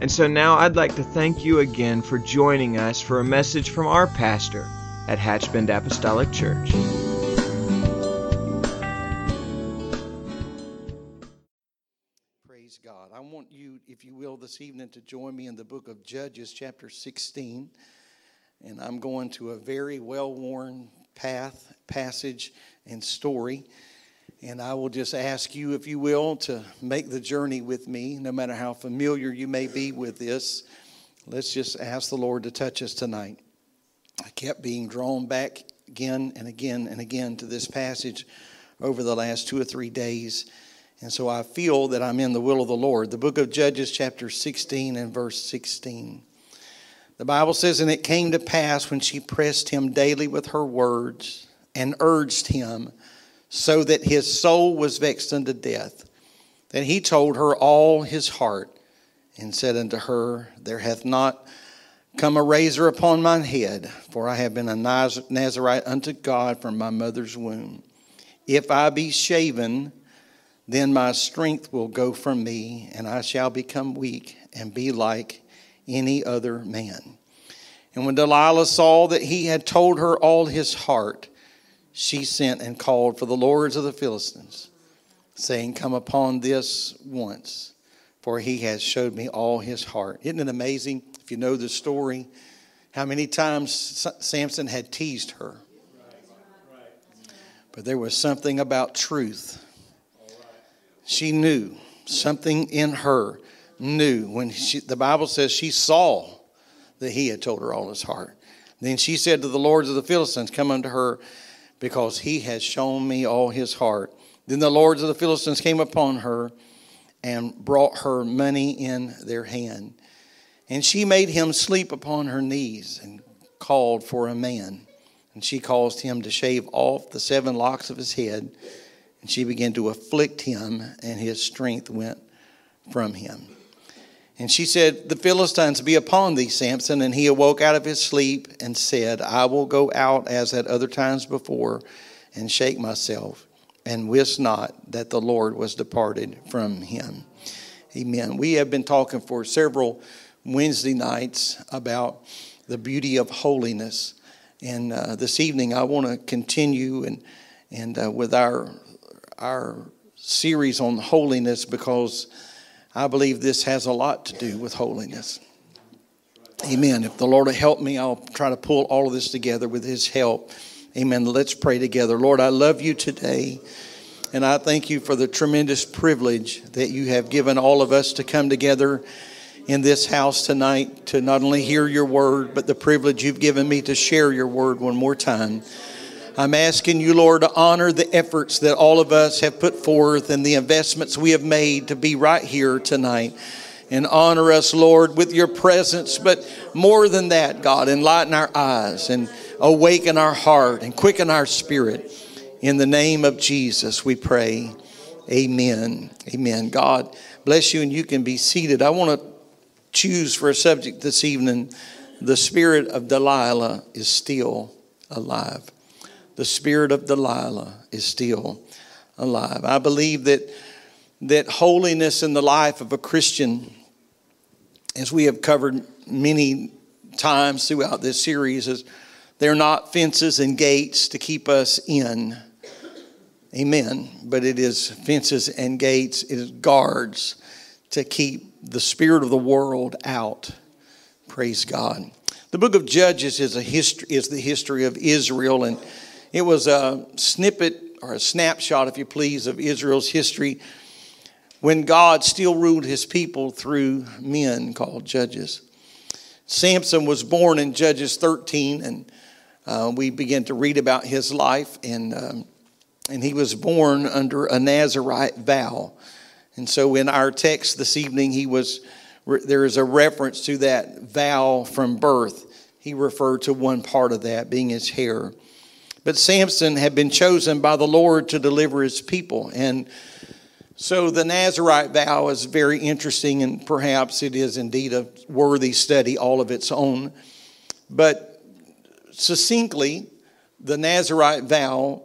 And so now I'd like to thank you again for joining us for a message from our pastor at Hatchbend Apostolic Church. Praise God. I want you, if you will, this evening to join me in the book of Judges, chapter 16. And I'm going to a very well worn path, passage, and story. And I will just ask you, if you will, to make the journey with me, no matter how familiar you may be with this. Let's just ask the Lord to touch us tonight. I kept being drawn back again and again and again to this passage over the last two or three days. And so I feel that I'm in the will of the Lord. The book of Judges, chapter 16 and verse 16. The Bible says, And it came to pass when she pressed him daily with her words and urged him so that his soul was vexed unto death. Then he told her all his heart, and said unto her, There hath not come a razor upon mine head, for I have been a Nazarite unto God from my mother's womb. If I be shaven, then my strength will go from me, and I shall become weak and be like any other man. And when Delilah saw that he had told her all his heart, she sent and called for the lords of the Philistines, saying, Come upon this once, for he has showed me all his heart. Isn't it amazing, if you know the story, how many times Samson had teased her? But there was something about truth. She knew, something in her knew. When she, the Bible says she saw that he had told her all his heart. Then she said to the lords of the Philistines, Come unto her because he has shown me all his heart. Then the lords of the Philistines came upon her and brought her money in their hand. And she made him sleep upon her knees and called for a man. And she caused him to shave off the seven locks of his head. And she began to afflict him, and his strength went from him. And she said, The Philistines be upon thee, Samson. And he awoke out of his sleep and said, I will go out as at other times before and shake myself, and wist not that the Lord was departed from him. Amen. We have been talking for several Wednesday nights about the beauty of holiness. And uh, this evening, I want to continue and, and uh, with our, our series on holiness because I believe this has a lot to do with holiness. Amen. If the Lord will help me, I'll try to pull all of this together with His help. Amen. Let's pray together. Lord, I love you today. And I thank you for the tremendous privilege that you have given all of us to come together in this house tonight to not only hear your word, but the privilege you've given me to share your word one more time. I'm asking you, Lord, to honor the efforts that all of us have put forth and the investments we have made to be right here tonight. And honor us, Lord, with your presence. But more than that, God, enlighten our eyes and awaken our heart and quicken our spirit. In the name of Jesus, we pray. Amen. Amen. God bless you, and you can be seated. I want to choose for a subject this evening the spirit of Delilah is still alive the spirit of Delilah is still alive. I believe that, that holiness in the life of a Christian, as we have covered many times throughout this series, is they're not fences and gates to keep us in. Amen. But it is fences and gates, it is guards to keep the spirit of the world out. Praise God. The book of Judges is a history is the history of Israel and it was a snippet or a snapshot, if you please, of Israel's history when God still ruled his people through men called judges. Samson was born in Judges 13, and uh, we begin to read about his life, and, um, and he was born under a Nazarite vow. And so in our text this evening, he was there is a reference to that vow from birth. He referred to one part of that being his hair. But Samson had been chosen by the Lord to deliver his people. And so the Nazarite vow is very interesting, and perhaps it is indeed a worthy study all of its own. But succinctly, the Nazarite vow,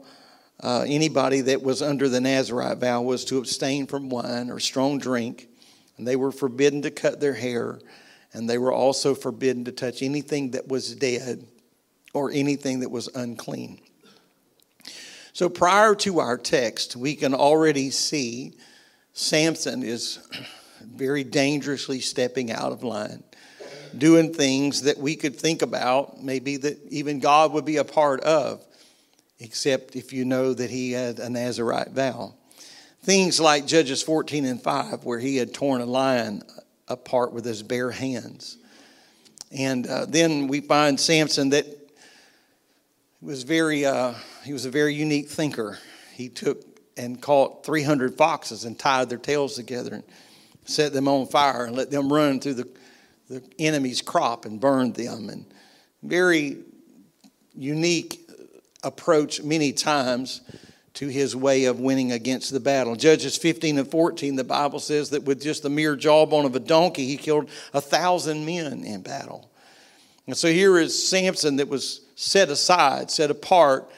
uh, anybody that was under the Nazarite vow was to abstain from wine or strong drink, and they were forbidden to cut their hair, and they were also forbidden to touch anything that was dead or anything that was unclean. So prior to our text, we can already see Samson is very dangerously stepping out of line, doing things that we could think about, maybe that even God would be a part of, except if you know that he had a Nazarite vow. Things like Judges 14 and 5, where he had torn a lion apart with his bare hands. And uh, then we find Samson that was very, uh, he was a very unique thinker. He took and caught 300 foxes and tied their tails together and set them on fire and let them run through the, the enemy's crop and burned them. And very unique approach many times to his way of winning against the battle. Judges 15 and 14, the Bible says that with just the mere jawbone of a donkey, he killed a thousand men in battle. And so here is Samson that was set aside, set apart,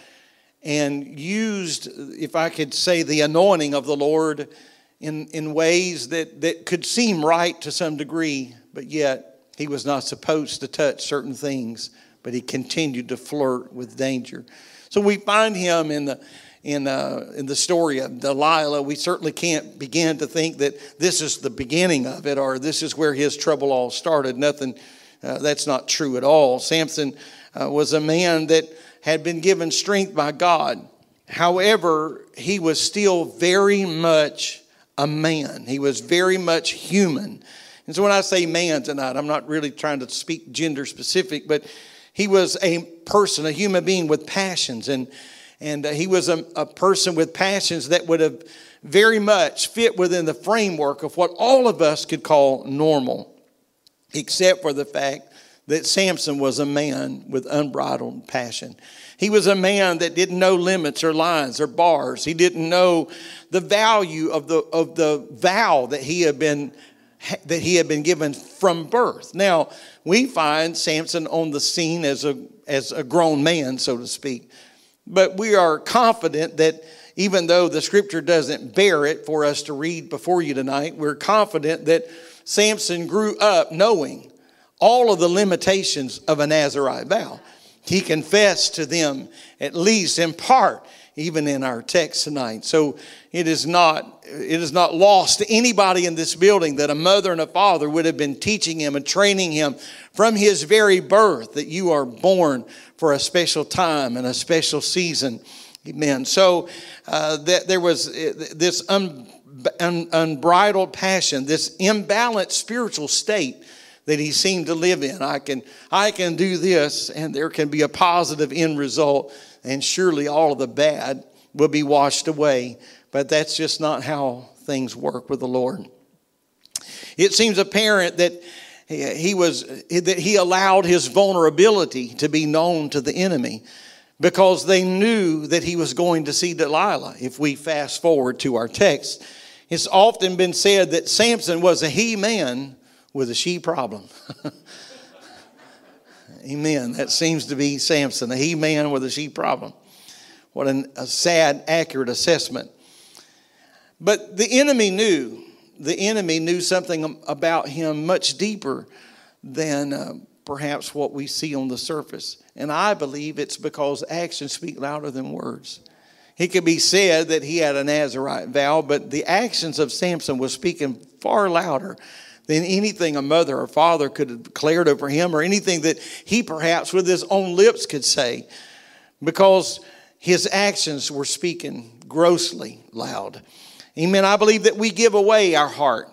and used, if I could say, the anointing of the Lord in, in ways that, that could seem right to some degree, but yet he was not supposed to touch certain things, but he continued to flirt with danger. So we find him in the in, uh, in the story of Delilah, we certainly can't begin to think that this is the beginning of it or this is where his trouble all started. Nothing, uh, that's not true at all. Samson uh, was a man that had been given strength by God. However, he was still very much a man. He was very much human. And so when I say man tonight, I'm not really trying to speak gender specific, but he was a person, a human being with passions. And, and uh, he was a, a person with passions that would have very much fit within the framework of what all of us could call normal, except for the fact that Samson was a man with unbridled passion. He was a man that didn't know limits or lines or bars. He didn't know the value of the, of the vow that he had been that he had been given from birth. Now, we find Samson on the scene as a as a grown man, so to speak. But we are confident that even though the scripture doesn't bear it for us to read before you tonight, we're confident that Samson grew up knowing all of the limitations of a Nazarite vow. He confessed to them, at least in part, even in our text tonight. So it is not it is not lost to anybody in this building that a mother and a father would have been teaching him and training him from his very birth that you are born for a special time and a special season. Amen. So uh, that there was uh, this un, un, unbridled passion, this imbalanced spiritual state that he seemed to live in. I can, I can do this, and there can be a positive end result, and surely all of the bad will be washed away. But that's just not how things work with the Lord. It seems apparent that he was that he allowed his vulnerability to be known to the enemy because they knew that he was going to see Delilah. If we fast forward to our text, it's often been said that Samson was a he man with a she problem. Amen. That seems to be Samson, a he man with a she problem. What an, a sad, accurate assessment. But the enemy knew, the enemy knew something about him much deeper than uh, perhaps what we see on the surface. And I believe it's because actions speak louder than words. It could be said that he had a Nazarite vow, but the actions of Samson was speaking far louder than anything a mother or father could have declared over him or anything that he perhaps with his own lips could say because his actions were speaking grossly loud. Amen. I believe that we give away our heart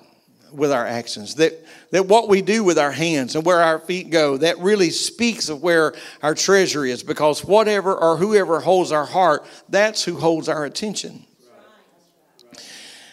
with our actions, that, that what we do with our hands and where our feet go, that really speaks of where our treasure is because whatever or whoever holds our heart, that's who holds our attention.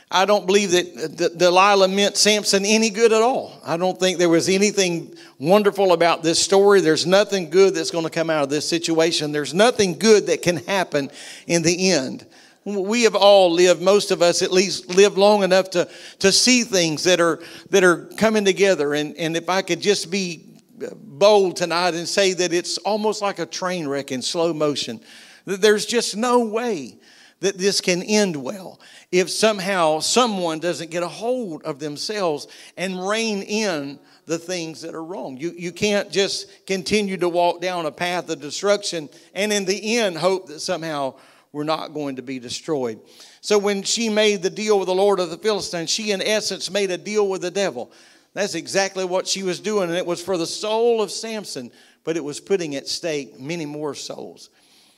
I don't believe that Delilah meant Samson any good at all. I don't think there was anything wonderful about this story. There's nothing good that's going to come out of this situation. There's nothing good that can happen in the end. We have all lived, most of us at least lived long enough to, to see things that are, that are coming together. And, and if I could just be bold tonight and say that it's almost like a train wreck in slow motion, that there's just no way that this can end well if somehow someone doesn't get a hold of themselves and rein in the things that are wrong. You, you can't just continue to walk down a path of destruction and in the end hope that somehow we're not going to be destroyed. So when she made the deal with the Lord of the Philistines, she in essence made a deal with the devil. That's exactly what she was doing, and it was for the soul of Samson, but it was putting at stake many more souls.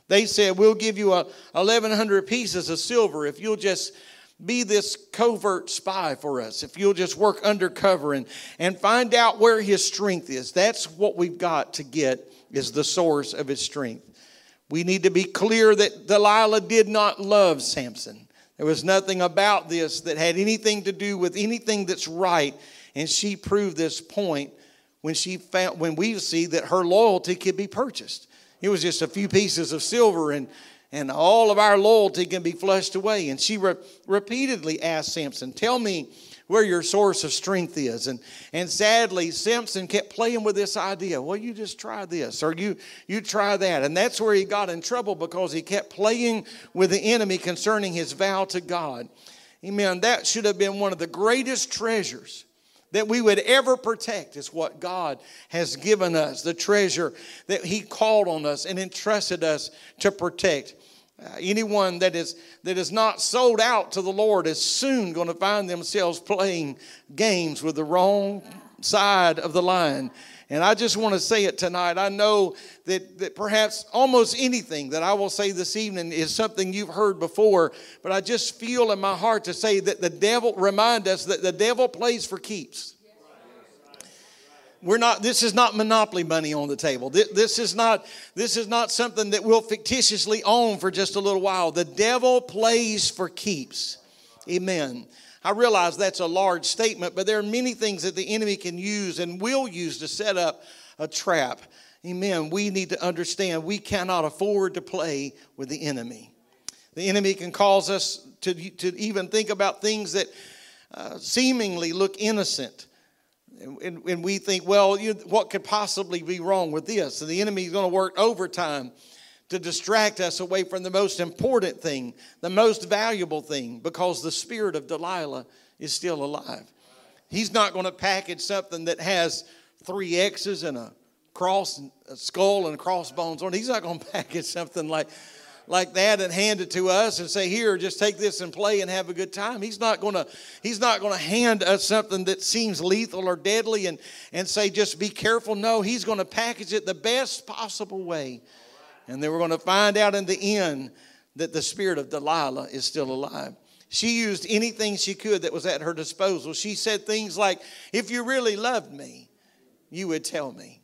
They said, We'll give you a 1,100 pieces of silver if you'll just be this covert spy for us, if you'll just work undercover and, and find out where his strength is. That's what we've got to get, is the source of his strength. We need to be clear that Delilah did not love Samson. There was nothing about this that had anything to do with anything that's right, and she proved this point when she found when we see that her loyalty could be purchased. It was just a few pieces of silver, and, and all of our loyalty can be flushed away. And she re- repeatedly asked Samson, Tell me where your source of strength is. And, and sadly, Simpson kept playing with this idea. Well, you just try this, or you, you try that. And that's where he got in trouble because he kept playing with the enemy concerning his vow to God. Amen. That should have been one of the greatest treasures that we would ever protect is what God has given us, the treasure that He called on us and entrusted us to protect. Uh, anyone that is that is not sold out to the Lord is soon going to find themselves playing games with the wrong side of the line. And I just want to say it tonight. I know that, that perhaps almost anything that I will say this evening is something you've heard before, but I just feel in my heart to say that the devil, remind us that the devil plays for keeps. We're not, this is not monopoly money on the table. This, this, is not, this is not something that we'll fictitiously own for just a little while. The devil plays for keeps. Amen. I realize that's a large statement, but there are many things that the enemy can use and will use to set up a trap. Amen. We need to understand we cannot afford to play with the enemy. The enemy can cause us to, to even think about things that uh, seemingly look innocent. And, and, we think, well, you, what could possibly be wrong with this? So the enemy is going to work overtime to distract us away from the most important thing, the most valuable thing, because the spirit of Delilah is still alive. He's not going to package something that has three X's and a cross, a skull and crossbones on. He's not going to package something like, like that and hand it to us and say, "Here, just take this and play and have a good time." He's not going to. He's not going to hand us something that seems lethal or deadly and and say, "Just be careful." No, he's going to package it the best possible way and then we're going to find out in the end that the spirit of Delilah is still alive. She used anything she could that was at her disposal. She said things like, If you really loved me, you would tell me.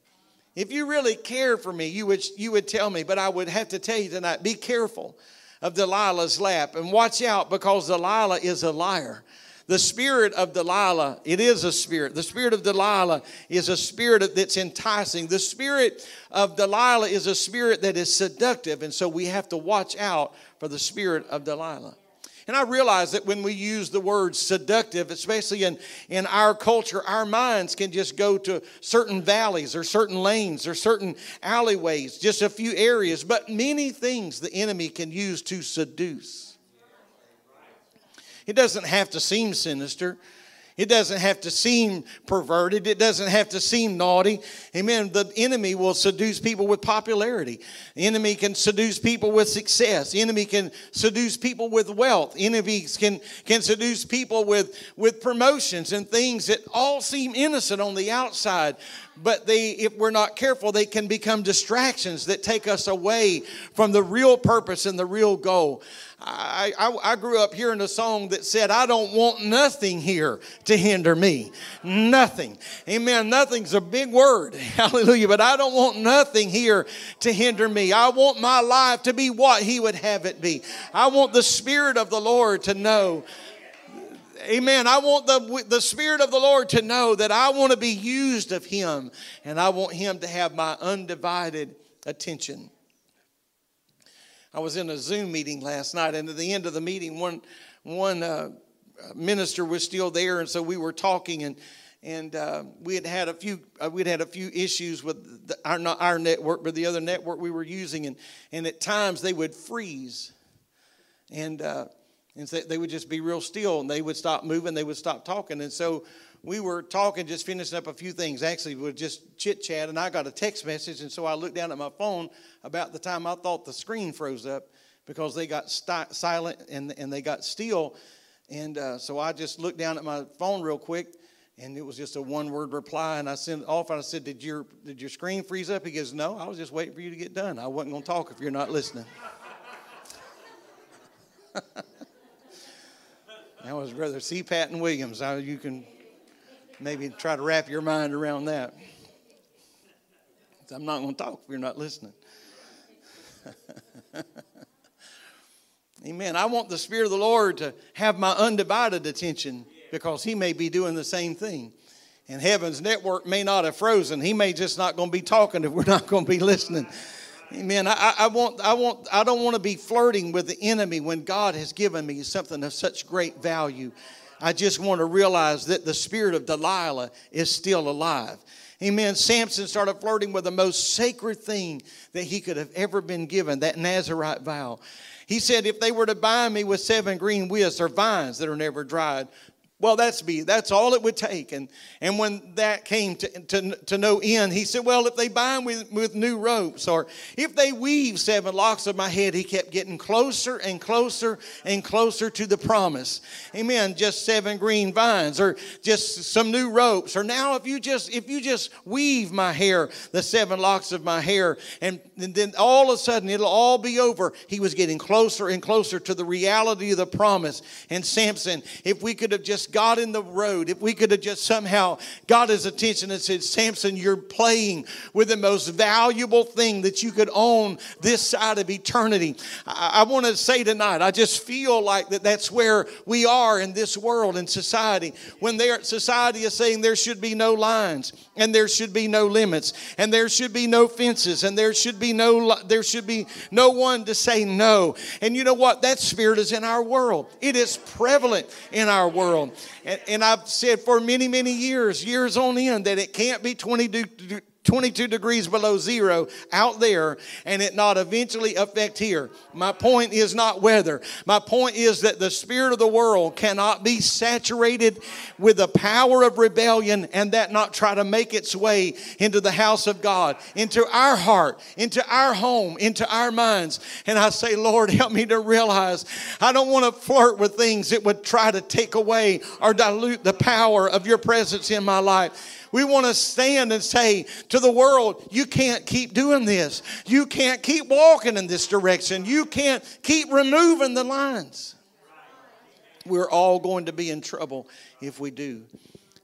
If you really cared for me, you would, you would tell me. But I would have to tell you tonight be careful of Delilah's lap and watch out because Delilah is a liar. The spirit of Delilah, it is a spirit. The spirit of Delilah is a spirit that's enticing. The spirit of Delilah is a spirit that is seductive, and so we have to watch out for the spirit of Delilah. And I realize that when we use the word seductive, especially in, in our culture, our minds can just go to certain valleys or certain lanes or certain alleyways, just a few areas, but many things the enemy can use to seduce. It doesn't have to seem sinister. It doesn't have to seem perverted. It doesn't have to seem naughty. Amen. The enemy will seduce people with popularity. The enemy can seduce people with success. The enemy can seduce people with wealth. Enemies can, can seduce people with, with promotions and things that all seem innocent on the outside. But they, if we're not careful, they can become distractions that take us away from the real purpose and the real goal. I, I, I, grew up hearing a song that said, I don't want nothing here to hinder me. Nothing. Amen. Nothing's a big word. Hallelujah. But I don't want nothing here to hinder me. I want my life to be what He would have it be. I want the Spirit of the Lord to know Amen. I want the, the Spirit of the Lord to know that I want to be used of Him and I want Him to have my undivided attention. I was in a Zoom meeting last night, and at the end of the meeting, one, one uh, minister was still there, and so we were talking, and and uh, we had had a few uh, we'd had a few issues with the, our not our network, but the other network we were using, and and at times they would freeze, and uh, and so they would just be real still, and they would stop moving, they would stop talking, and so we were talking, just finishing up a few things. Actually, we were just chit chat, and I got a text message, and so I looked down at my phone about the time I thought the screen froze up because they got st- silent and and they got still, and uh, so I just looked down at my phone real quick and it was just a one word reply. And I sent it off and I said, did your, did your screen freeze up? He goes, No, I was just waiting for you to get done. I wasn't going to talk if you're not listening. that was Brother C. Patton Williams. You can maybe try to wrap your mind around that. I'm not going to talk if you're not listening. Amen. I want the Spirit of the Lord to have my undivided attention because he may be doing the same thing. And heaven's network may not have frozen. He may just not going to be talking if we're not going to be listening. Amen. I, I, want, I, want, I don't want to be flirting with the enemy when God has given me something of such great value. I just want to realize that the spirit of Delilah is still alive. Amen. Samson started flirting with the most sacred thing that he could have ever been given, that Nazarite vow. He said, If they were to bind me with seven green withs or vines that are never dried, well, that's me. That's all it would take. And, and when that came to, to, to no end, he said, Well, if they bind with, with new ropes, or if they weave seven locks of my head, he kept getting closer and closer and closer to the promise. Amen. Just seven green vines, or just some new ropes, or now if you just if you just weave my hair, the seven locks of my hair, and, and then all of a sudden it'll all be over. He was getting closer and closer to the reality of the promise. And Samson, if we could have just got in the road, if we could have just somehow got his attention and said, Samson, you're playing with the most valuable thing that you could own this side of eternity. I, I want to say tonight, I just feel like that that's where we are in this world and society. When there, society is saying there should be no lines and there should be no limits and there should be no fences and there should be no there should be no one to say no. And you know what? That spirit is in our world. It is prevalent in our world. And, and I've said for many, many years, years on end, that it can't be 20, 22 degrees below zero out there and it not eventually affect here. My point is not weather. My point is that the spirit of the world cannot be saturated with the power of rebellion and that not try to make its way into the house of God, into our heart, into our home, into our minds. And I say, Lord, help me to realize I don't want to flirt with things that would try to take away or dilute the power of your presence in my life. We want to stand and say to the world, you can't keep doing this. You can't keep walking in this direction. You can't keep removing the lines. We're all going to be in trouble if we do.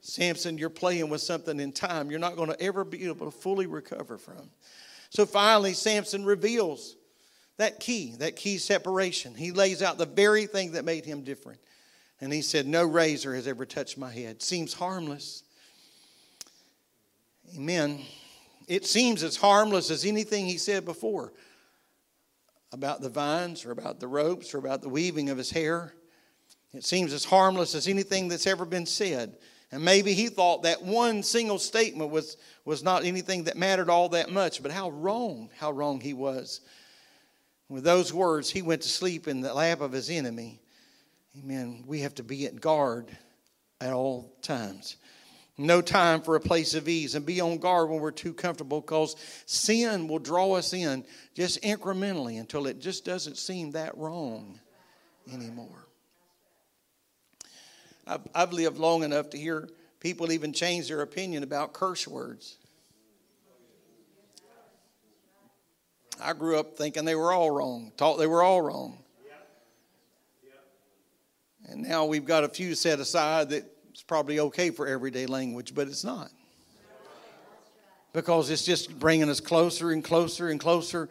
Samson, you're playing with something in time you're not going to ever be able to fully recover from. So finally, Samson reveals that key, that key separation. He lays out the very thing that made him different. And he said, No razor has ever touched my head. Seems harmless. Amen. It seems as harmless as anything he said before about the vines or about the ropes or about the weaving of his hair. It seems as harmless as anything that's ever been said. And maybe he thought that one single statement was, was not anything that mattered all that much, but how wrong, how wrong he was. With those words, he went to sleep in the lap of his enemy. Amen. We have to be at guard at all times. No time for a place of ease and be on guard when we're too comfortable because sin will draw us in just incrementally until it just doesn't seem that wrong anymore. I've, I've lived long enough to hear people even change their opinion about curse words. I grew up thinking they were all wrong, taught they were all wrong. And now we've got a few set aside that it's probably okay for everyday language, but it's not. Because it's just bringing us closer and closer and closer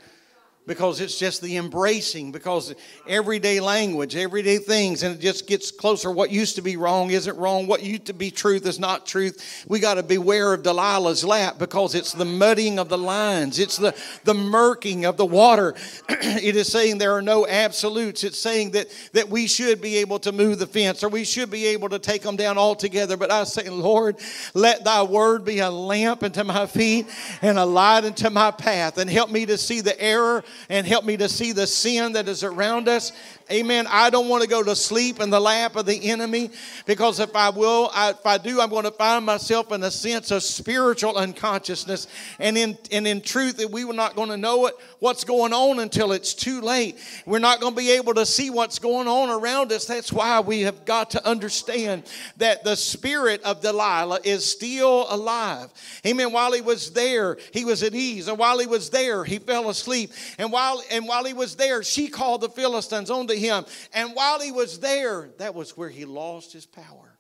because it's just the embracing because everyday language everyday things and it just gets closer. What used to be wrong isn't wrong. What used to be truth is not truth. We got to beware of delilah's lap because it's the muddying of the lines. It's the the murking of the water. It is saying there are no absolutes. It's saying that that we should be able to move the fence or we should be able to take them down altogether. But i say lord let thy word be a lamp unto my feet and a light unto my path and help me to see the error and help me to see the sin that is around us. Amen. I don't want to go to sleep in the lap of the enemy because if I will, I, if I do, I'm going to find myself in a sense of spiritual unconsciousness. And in, and in truth, that we were not going to know it, what's going on until it's too late. We're not going to be able to see what's going on around us. That's why we have got to understand that the spirit of Delilah is still alive. Amen. While he was there, he was at ease. And while he was there, he fell asleep. And while, and while he was there, she called the Philistines on to him. And while he was there, that was where he lost his power.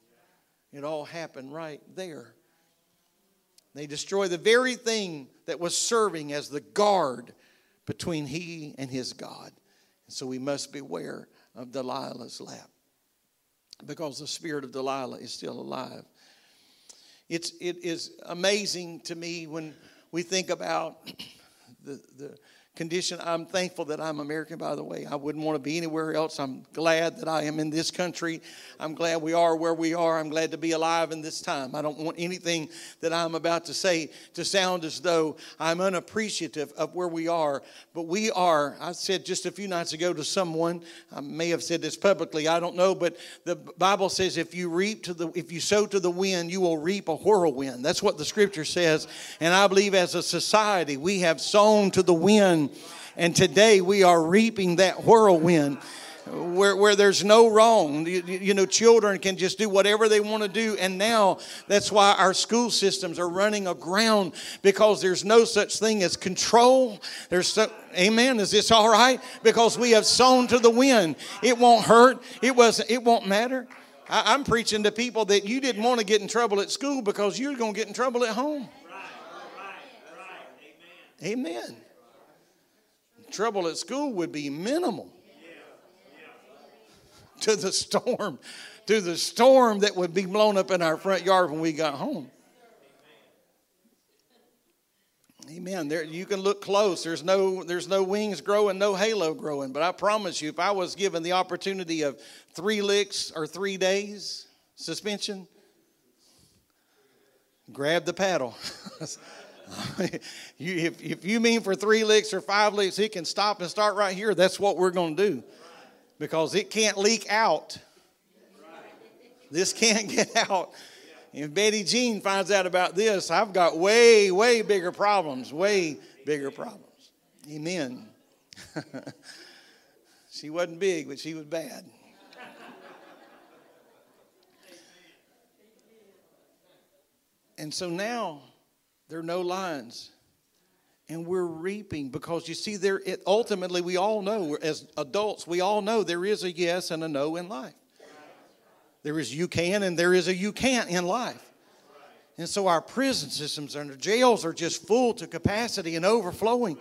It all happened right there. They destroy the very thing that was serving as the guard between he and his God. And so we must beware of Delilah's lap because the spirit of Delilah is still alive. It's, it is amazing to me when we think about the, the condition. I'm thankful that I'm American, by the way. I wouldn't want to be anywhere else. I'm glad that I am in this country. I'm glad we are where we are. I'm glad to be alive in this time. I don't want anything that I'm about to say to sound as though I'm unappreciative of where we are. But we are, I said just a few nights ago to someone, I may have said this publicly, I don't know, but the Bible says if you reap to the if you sow to the wind, you will reap a whirlwind. That's what the scripture says. And I believe as a society, we have sown to the wind and today we are reaping that whirlwind. Where, where there's no wrong. You, you, know, children can just do whatever they want to do. And now that's why our school systems are running aground because there's no such thing as control. There's so, amen. Is this all right? Because we have sown to the wind. It won't hurt. It was. It won't matter. I, I'm preaching to people that you didn't want to get in trouble at school because you're going to get in trouble at home. Amen trouble at school would be minimal to the storm, to the storm that would be blown up in our front yard when we got home. Amen. There you can look close. There's no there's no wings growing, no halo growing. But I promise you, if I was given the opportunity of three licks or three days suspension, grab the paddle. you, if, if you mean for three licks or five licks, he can stop and start right here. That's what we're going to do because it can't leak out. This can't get out. If Betty Jean finds out about this, I've got way, way bigger problems, way bigger problems. Amen. she wasn't big, but she was bad. And so now there are no lines. And we're reaping because you see, there. It, ultimately, we all know as adults, we all know there is a yes and a no in life. There is you can and there is a you can't in life. And so our prison systems and our jails are just full to capacity and overflowing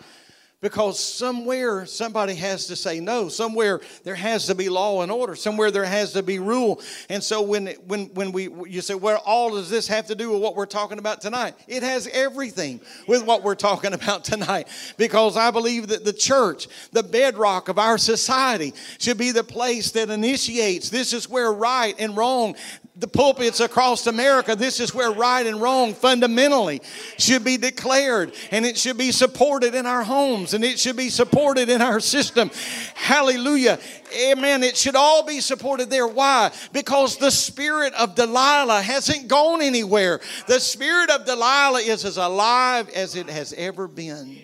because somewhere somebody has to say no. Somewhere there has to be law and order. Somewhere there has to be rule. And so when when when we you say well all does this have to do with what we're talking about tonight? It has everything with what we're talking about tonight. Because i believe that the church the bedrock of our society should be the place that initiates this is where right and wrong the pulpits across America, this is where right and wrong fundamentally should be declared and it should be supported in our homes and it should be supported in our system. Hallelujah. Amen. It should all be supported there. Why? Because the spirit of Delilah hasn't gone anywhere. The spirit of Delilah is as alive as it has ever been.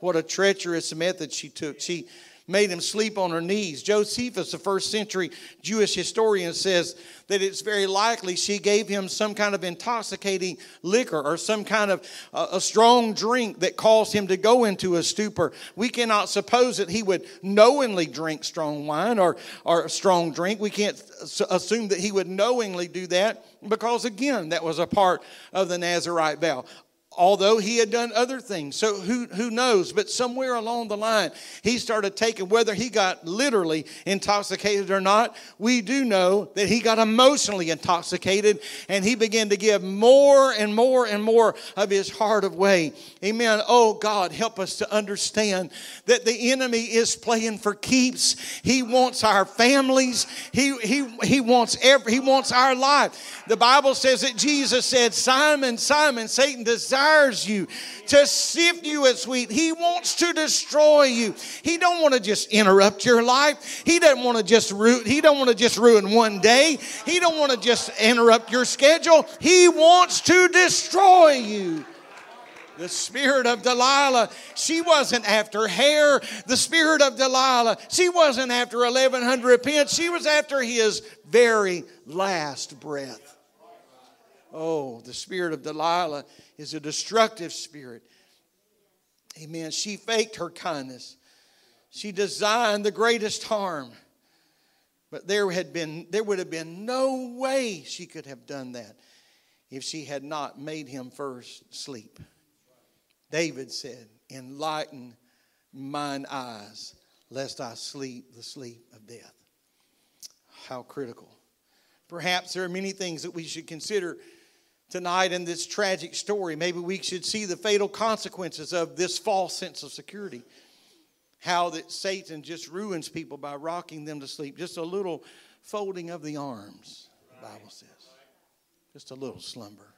What a treacherous method she took. She made him sleep on her knees. Josephus, the first century Jewish historian, says that it's very likely she gave him some kind of intoxicating liquor or some kind of uh, a strong drink that caused him to go into a stupor. We cannot suppose that he would knowingly drink strong wine or, or strong drink. We can't assume that he would knowingly do that because, again, that was a part of the Nazarite vow although he had done other things. So who, who knows? But somewhere along the line, he started taking, whether he got literally intoxicated or not, we do know that he got emotionally intoxicated and he began to give more and more and more of his heart away. Amen. Oh God, help us to understand that the enemy is playing for keeps. He wants our families. He, he, he wants every, he wants our life. The Bible says that Jesus said, Simon, Simon, Satan desires desires you to sift you as wheat. He wants to destroy you. He don't want to just interrupt your life. He doesn't want to just ruin, he don't want to just ruin one day. He don't want to just interrupt your schedule. He wants to destroy you. The spirit of Delilah, she wasn't after hair. The spirit of Delilah, she wasn't after 1100 pence. She was after his very last breath. Oh, the spirit of Delilah is a destructive spirit. Amen. She faked her kindness. She designed the greatest harm. But there had been there would have been no way she could have done that if she had not made him first sleep. David said, Enlighten mine eyes, lest I sleep the sleep of death. How critical. Perhaps there are many things that we should consider tonight in this tragic story. Maybe we should see the fatal consequences of this false sense of security. How that Satan just ruins people by rocking them to sleep. Just a little folding of the arms, the Bible says. Just a little slumber.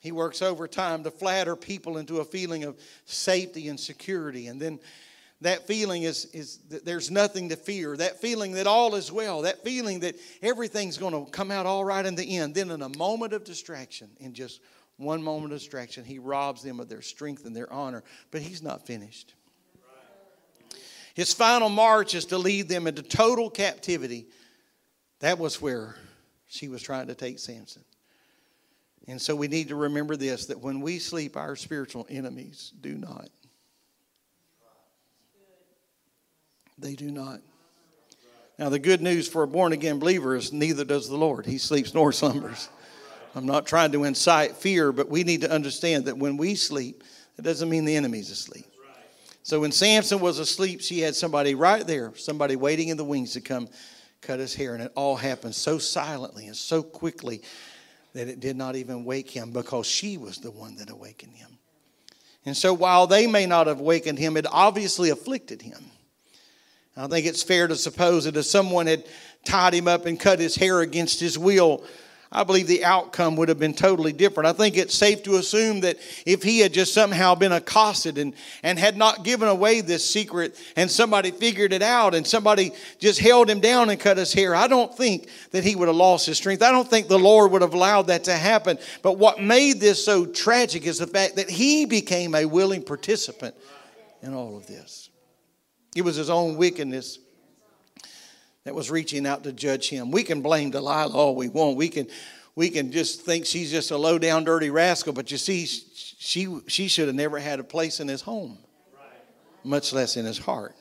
He works overtime to flatter people into a feeling of safety and security. And then that feeling is, is that there's nothing to fear, that feeling that all is well, that feeling that everything's going to come out all right in the end. Then, in a moment of distraction, in just one moment of distraction, he robs them of their strength and their honor. But he's not finished. His final march is to lead them into total captivity. That was where she was trying to take Samson. And so we need to remember this that when we sleep, our spiritual enemies do not. They do not. Now, the good news for a born again believer is neither does the Lord. He sleeps nor slumbers. I'm not trying to incite fear, but we need to understand that when we sleep, it doesn't mean the enemy's asleep. So when Samson was asleep, she had somebody right there, somebody waiting in the wings to come cut his hair. And it all happened so silently and so quickly that it did not even wake him because she was the one that awakened him. And so while they may not have awakened him, it obviously afflicted him. I think it's fair to suppose that if someone had tied him up and cut his hair against his will, I believe the outcome would have been totally different. I think it's safe to assume that if he had just somehow been accosted and, and had not given away this secret and somebody figured it out and somebody just held him down and cut his hair, I don't think that he would have lost his strength. I don't think the Lord would have allowed that to happen. But what made this so tragic is the fact that he became a willing participant in all of this. It was his own wickedness that was reaching out to judge him. We can blame Delilah all we want. We can, we can just think she's just a low down, dirty rascal. But you see, she, she should have never had a place in his home, much less in his heart.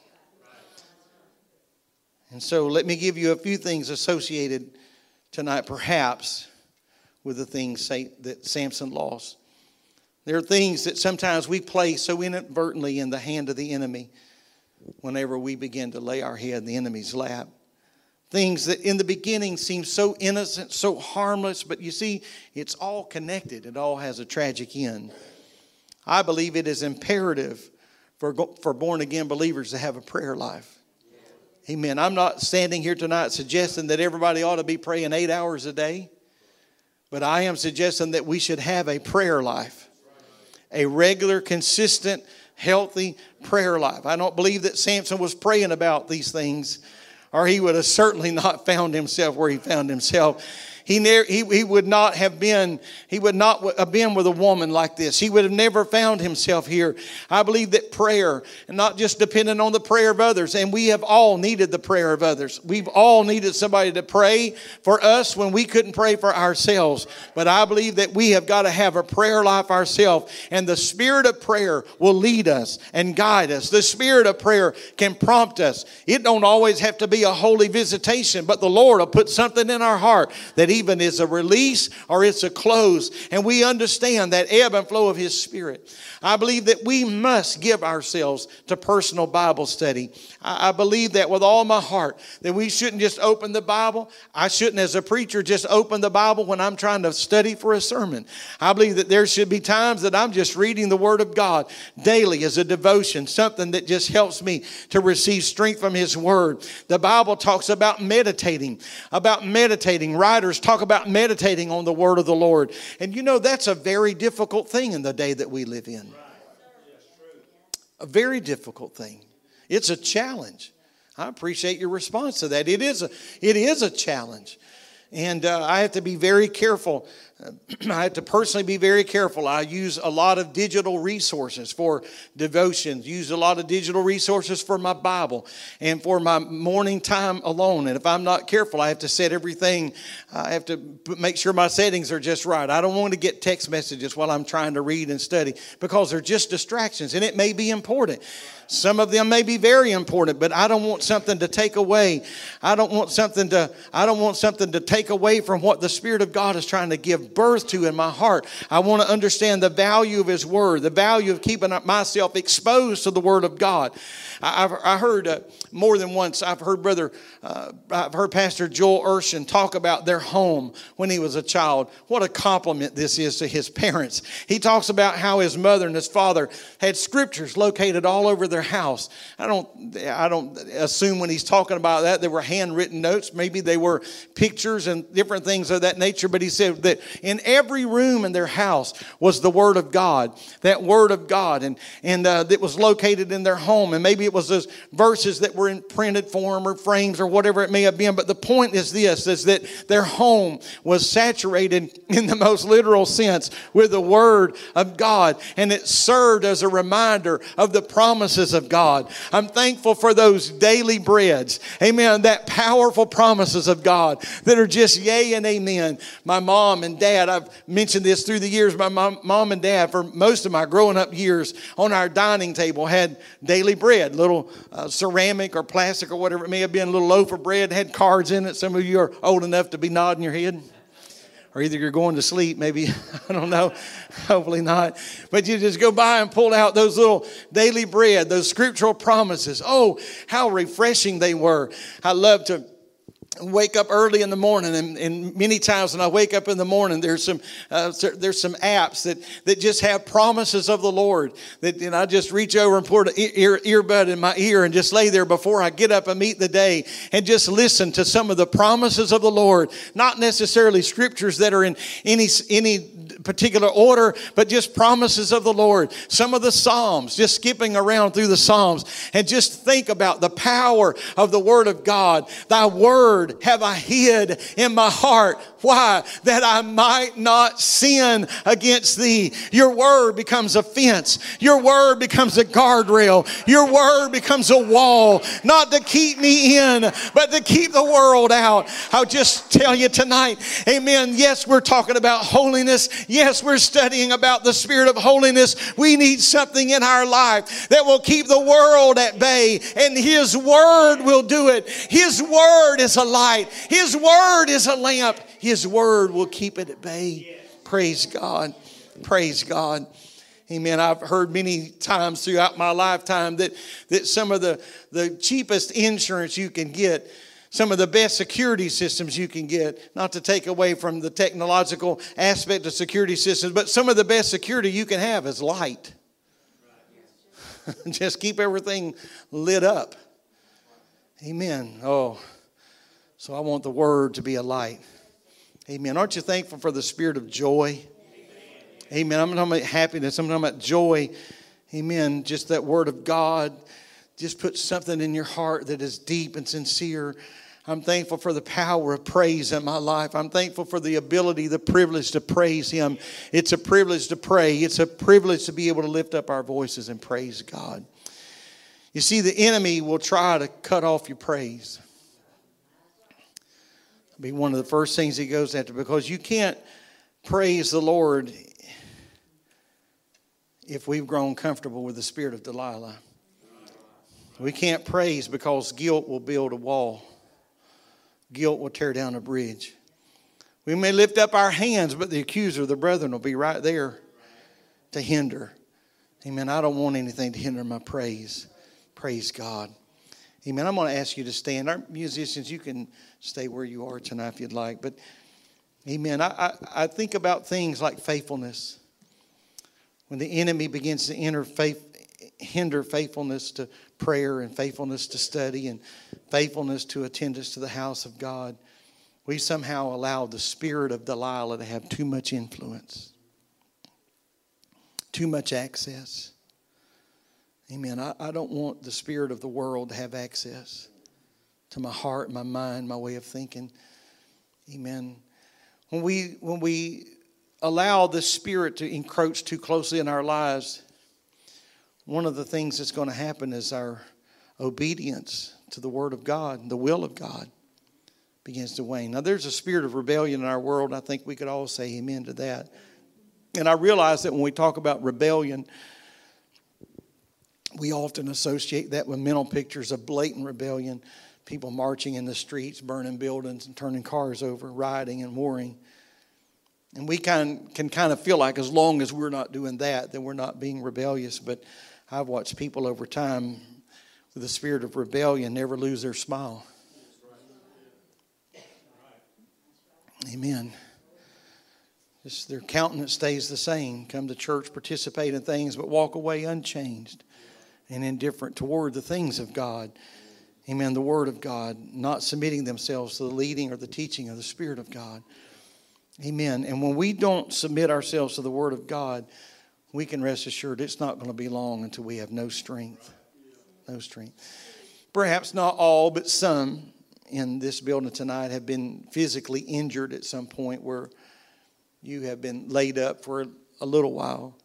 And so let me give you a few things associated tonight, perhaps, with the things that Samson lost. There are things that sometimes we place so inadvertently in the hand of the enemy whenever we begin to lay our head in the enemy's lap. Things that in the beginning seem so innocent, so harmless, but you see, it's all connected. It all has a tragic end. I believe it is imperative for, for born again believers to have a prayer life. Amen. I'm not standing here tonight suggesting that everybody ought to be praying eight hours a day, but I am suggesting that we should have a prayer life, a regular, consistent, healthy prayer life. I don't believe that Samson was praying about these things, or he would have certainly not found himself where he found himself he, ne- he, he would not have been, he would not have been with a woman like this. He would have never found himself here. I believe that prayer, and not just dependent on the prayer of others, and we have all needed the prayer of others. We've all needed somebody to pray for us when we couldn't pray for ourselves. But I believe that we have got to have a prayer life ourselves, and the spirit of prayer will lead us and guide us. The spirit of prayer can prompt us. It don't always have to be a holy visitation, but the Lord will put something in our heart that even is a release or it's a close. And we understand that ebb and flow of His Spirit. I believe that we must give ourselves to personal Bible study. I, believe that with all my heart, that we shouldn't just open the Bible. I shouldn't, as a preacher, just open the Bible when I'm trying to study for a sermon. I believe that there should be times that I'm just reading the Word of God daily as a devotion, something that just helps me to receive strength from His Word. The Bible talks about meditating, about meditating. Writers talk about meditating on the Word of the Lord. And you know, that's a very difficult thing in the day that we live in a very difficult thing. It's a challenge. I appreciate your response to that. It is a, it is a challenge. And uh, I have to be very careful I have to personally be very careful. I use a lot of digital resources for devotions, use a lot of digital resources for my Bible and for my morning time alone. And if I'm not careful, I have to set everything, I have to make sure my settings are just right. I don't want to get text messages while I'm trying to read and study because they're just distractions and it may be important. Some of them may be very important, but I don't want something to take away. I don't want something to I don't want something to take away from what the Spirit of God is trying to give birth to in my heart. I want to understand the value of His Word, the value of keeping myself exposed to the Word of God. I've I heard uh, more than once. I've heard Brother, uh, I've heard Pastor Joel Urshan talk about their home when he was a child. What a compliment this is to his parents. He talks about how his mother and his father had scriptures located all over their house. I don't, I don't assume when he's talking about that they were handwritten notes. Maybe they were pictures and different things of that nature. But he said that in every room in their house was the Word of God, that Word of God, and and uh, that was located in their home. And maybe it was those verses that were in printed form or frames or whatever it may have been. But the point is this: is that their home was saturated in the most literal sense with the Word of God, and it served as a reminder of the promises of God. I'm thankful for those daily breads. Amen. That powerful promises of God that are just yay and amen. My mom and dad, I've mentioned this through the years, my mom, mom and dad, for most of my growing up years, on our dining table had daily bread, little uh, ceramic or plastic or whatever it may have been, a little loaf of bread, had cards in it. Some of you are old enough to be nodding your head or either you're going to sleep, maybe, I don't know, hopefully not. But you just go by and pull out those little daily bread, those scriptural promises. Oh, how refreshing they were. I love to wake up early in the morning and, and, many times when i wake up in the morning there's some uh, there's some apps that that just have promises of the lord that and i just reach over and put an ear, earbud in my ear and just lay there before i get up and meet the day and just listen to some of the promises of the lord. Not necessarily scriptures that are in any any particular order, but just promises of the Lord. Some of the Psalms, just skipping around through the Psalms, and just think about the power of the Word of God. Thy Word have I hid in my heart. Why? That I might not sin against thee. Your Word becomes a fence. Your Word becomes a guardrail. Your Word becomes a wall, not to keep me in, but to keep the world out. I'll just tell you tonight, amen. Yes, we're talking about holiness. Yes, we're studying about the spirit of holiness. We need something in our life that will keep the world at bay, and His Word will do it. His Word is a light, His Word is a lamp. His Word will keep it at bay. Praise God. Praise God. Amen. I've heard many times throughout my lifetime that, that some of the, the cheapest insurance you can get some of the best security systems you can get, not to take away from the technological aspect of security systems, but some of the best security you can have is light. Just keep everything lit up. Amen. Oh, so I want the word to be a light. Amen. Aren't you thankful for the spirit of joy? Amen. I'm talking about happiness. I'm talking about joy. Amen. Just that word of God. Just put something in your heart that is deep and sincere. I'm thankful for the power of praise in my life. I'm thankful for the ability, the privilege to praise Him. It's a privilege to pray, it's a privilege to be able to lift up our voices and praise God. You see, the enemy will try to cut off your praise. Be one of the first things he goes after because you can't praise the Lord if we've grown comfortable with the spirit of Delilah. We can't praise because guilt will build a wall. Guilt will tear down a bridge. We may lift up our hands, but the accuser, the brethren, will be right there to hinder. Amen. I don't want anything to hinder my praise. Praise God. Amen. I'm going to ask you to stand. Our musicians, you can stay where you are tonight if you'd like. But, amen. I, I, I think about things like faithfulness. When the enemy begins to faith, hinder faithfulness to prayer and faithfulness to study and faithfulness to attendance to the house of God, we somehow allow the spirit of Delilah to have too much influence, too much access. Amen. I, I don't want the spirit of the world to have access to my heart, my mind, my way of thinking. Amen. When we when we allow the spirit to encroach too closely in our lives, one of the things that's going to happen is our obedience to the word of God, the will of God begins to wane. Now, there's a spirit of rebellion in our world, I think we could all say amen to that. And I realize that when we talk about rebellion, we often associate that with mental pictures of blatant rebellion, people marching in the streets, burning buildings, and turning cars over, rioting and warring. And we can, can kind of feel like as long as we're not doing that, then we're not being rebellious. But I've watched people over time with a spirit of rebellion never lose their smile. Amen. Their countenance stays the same. Come to church, participate in things, but walk away unchanged and indifferent toward the things of God. Amen. The Word of God, not submitting themselves to the leading or the teaching of the Spirit of God. Amen. And when we don't submit ourselves to the Word of God, we can rest assured it's not going to be long until we have no strength. No strength. Perhaps not all, but some in this building tonight have been physically injured at some point where you have been laid up for a little while.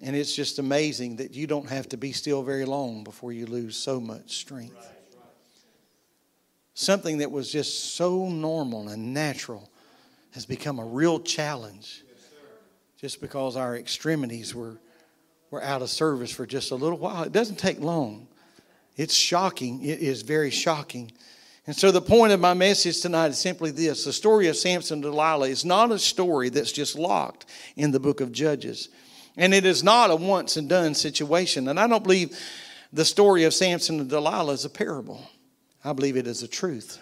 And it's just amazing that you don't have to be still very long before you lose so much strength. Something that was just so normal and natural has become a real challenge just because our extremities were, were out of service for just a little while. It doesn't take long. It's shocking. It is very shocking and so, the point of my message tonight is simply this the story of Samson and Delilah is not a story that's just locked in the book of Judges. And it is not a once and done situation. And I don't believe the story of Samson and Delilah is a parable, I believe it is a truth.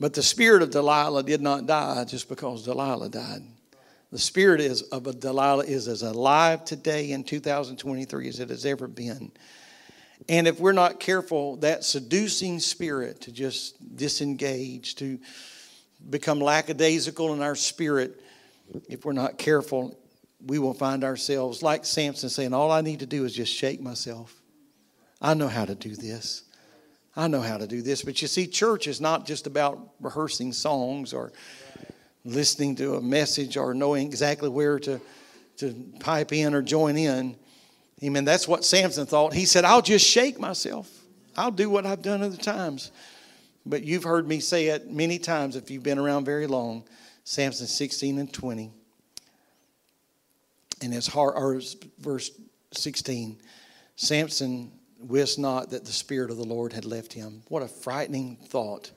But the spirit of Delilah did not die just because Delilah died. The spirit is, of a Delilah is as alive today in 2023 as it has ever been. And if we're not careful, that seducing spirit to just disengage, to become lackadaisical in our spirit, if we're not careful, we will find ourselves like Samson saying, All I need to do is just shake myself. I know how to do this. I know how to do this. But you see, church is not just about rehearsing songs or listening to a message or knowing exactly where to, to pipe in or join in. Amen. That's what Samson thought. He said, I'll just shake myself. I'll do what I've done other times. But you've heard me say it many times if you've been around very long. Samson 16 and 20. And his heart, or verse 16, Samson wist not that the Spirit of the Lord had left him. What a frightening thought.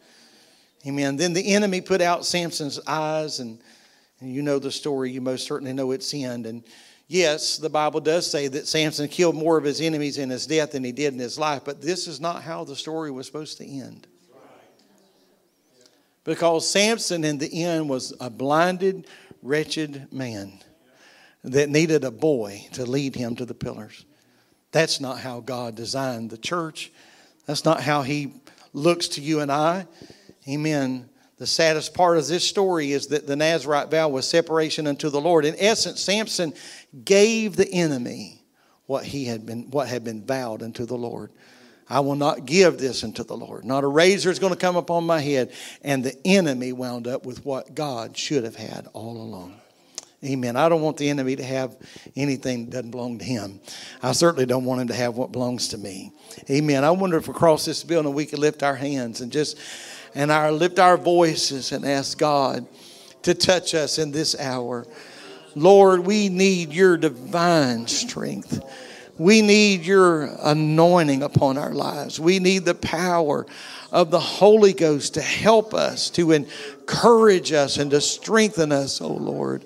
Amen. Then the enemy put out Samson's eyes, and, and you know the story. You most certainly know its end. And Yes, the Bible does say that Samson killed more of his enemies in his death than he did in his life, but this is not how the story was supposed to end. Because Samson, in the end, was a blinded, wretched man that needed a boy to lead him to the pillars. That's not how God designed the church. That's not how He looks to you and I. Amen. The saddest part of this story is that the Nazarite vow was separation unto the Lord. In essence, Samson gave the enemy what he had been what had been vowed unto the Lord. I will not give this unto the Lord. Not a razor is going to come upon my head. And the enemy wound up with what God should have had all along. Amen. I don't want the enemy to have anything that doesn't belong to him. I certainly don't want him to have what belongs to me. Amen. I wonder if across this building we could lift our hands and just and our lift our voices and ask God to touch us in this hour. Lord, we need your divine strength. We need your anointing upon our lives. We need the power of the Holy Ghost to help us, to encourage us, and to strengthen us, oh Lord.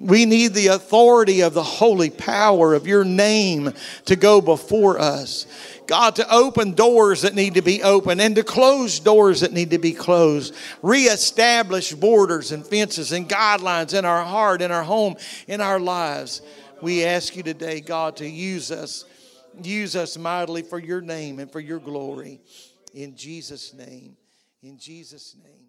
We need the authority of the holy power of your name to go before us. God, to open doors that need to be opened and to close doors that need to be closed. Reestablish borders and fences and guidelines in our heart, in our home, in our lives. We ask you today, God, to use us. Use us mightily for your name and for your glory. In Jesus' name. In Jesus' name.